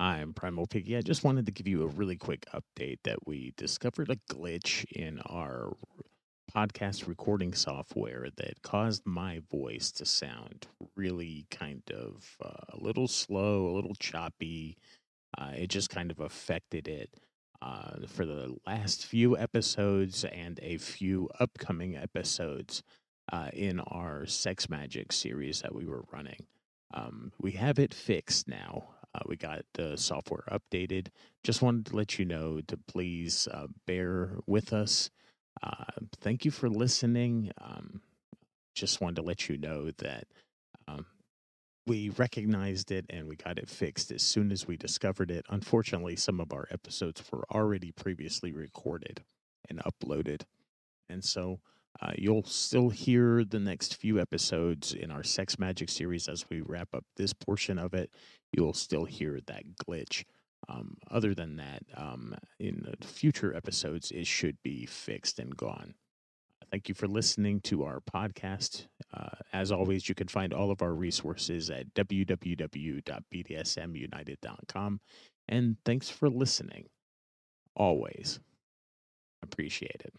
I'm Primal Piggy. I just wanted to give you a really quick update that we discovered a glitch in our podcast recording software that caused my voice to sound really kind of uh, a little slow, a little choppy. Uh, it just kind of affected it uh, for the last few episodes and a few upcoming episodes uh, in our Sex Magic series that we were running. Um, we have it fixed now. Uh, we got the software updated. Just wanted to let you know to please uh, bear with us. Uh, thank you for listening. Um, just wanted to let you know that um, we recognized it and we got it fixed as soon as we discovered it. Unfortunately, some of our episodes were already previously recorded and uploaded. And so uh, you'll still hear the next few episodes in our Sex Magic series as we wrap up this portion of it. You'll still hear that glitch. Um, other than that, um, in the future episodes, it should be fixed and gone. Thank you for listening to our podcast. Uh, as always, you can find all of our resources at www.bdsmunited.com. And thanks for listening. Always appreciate it.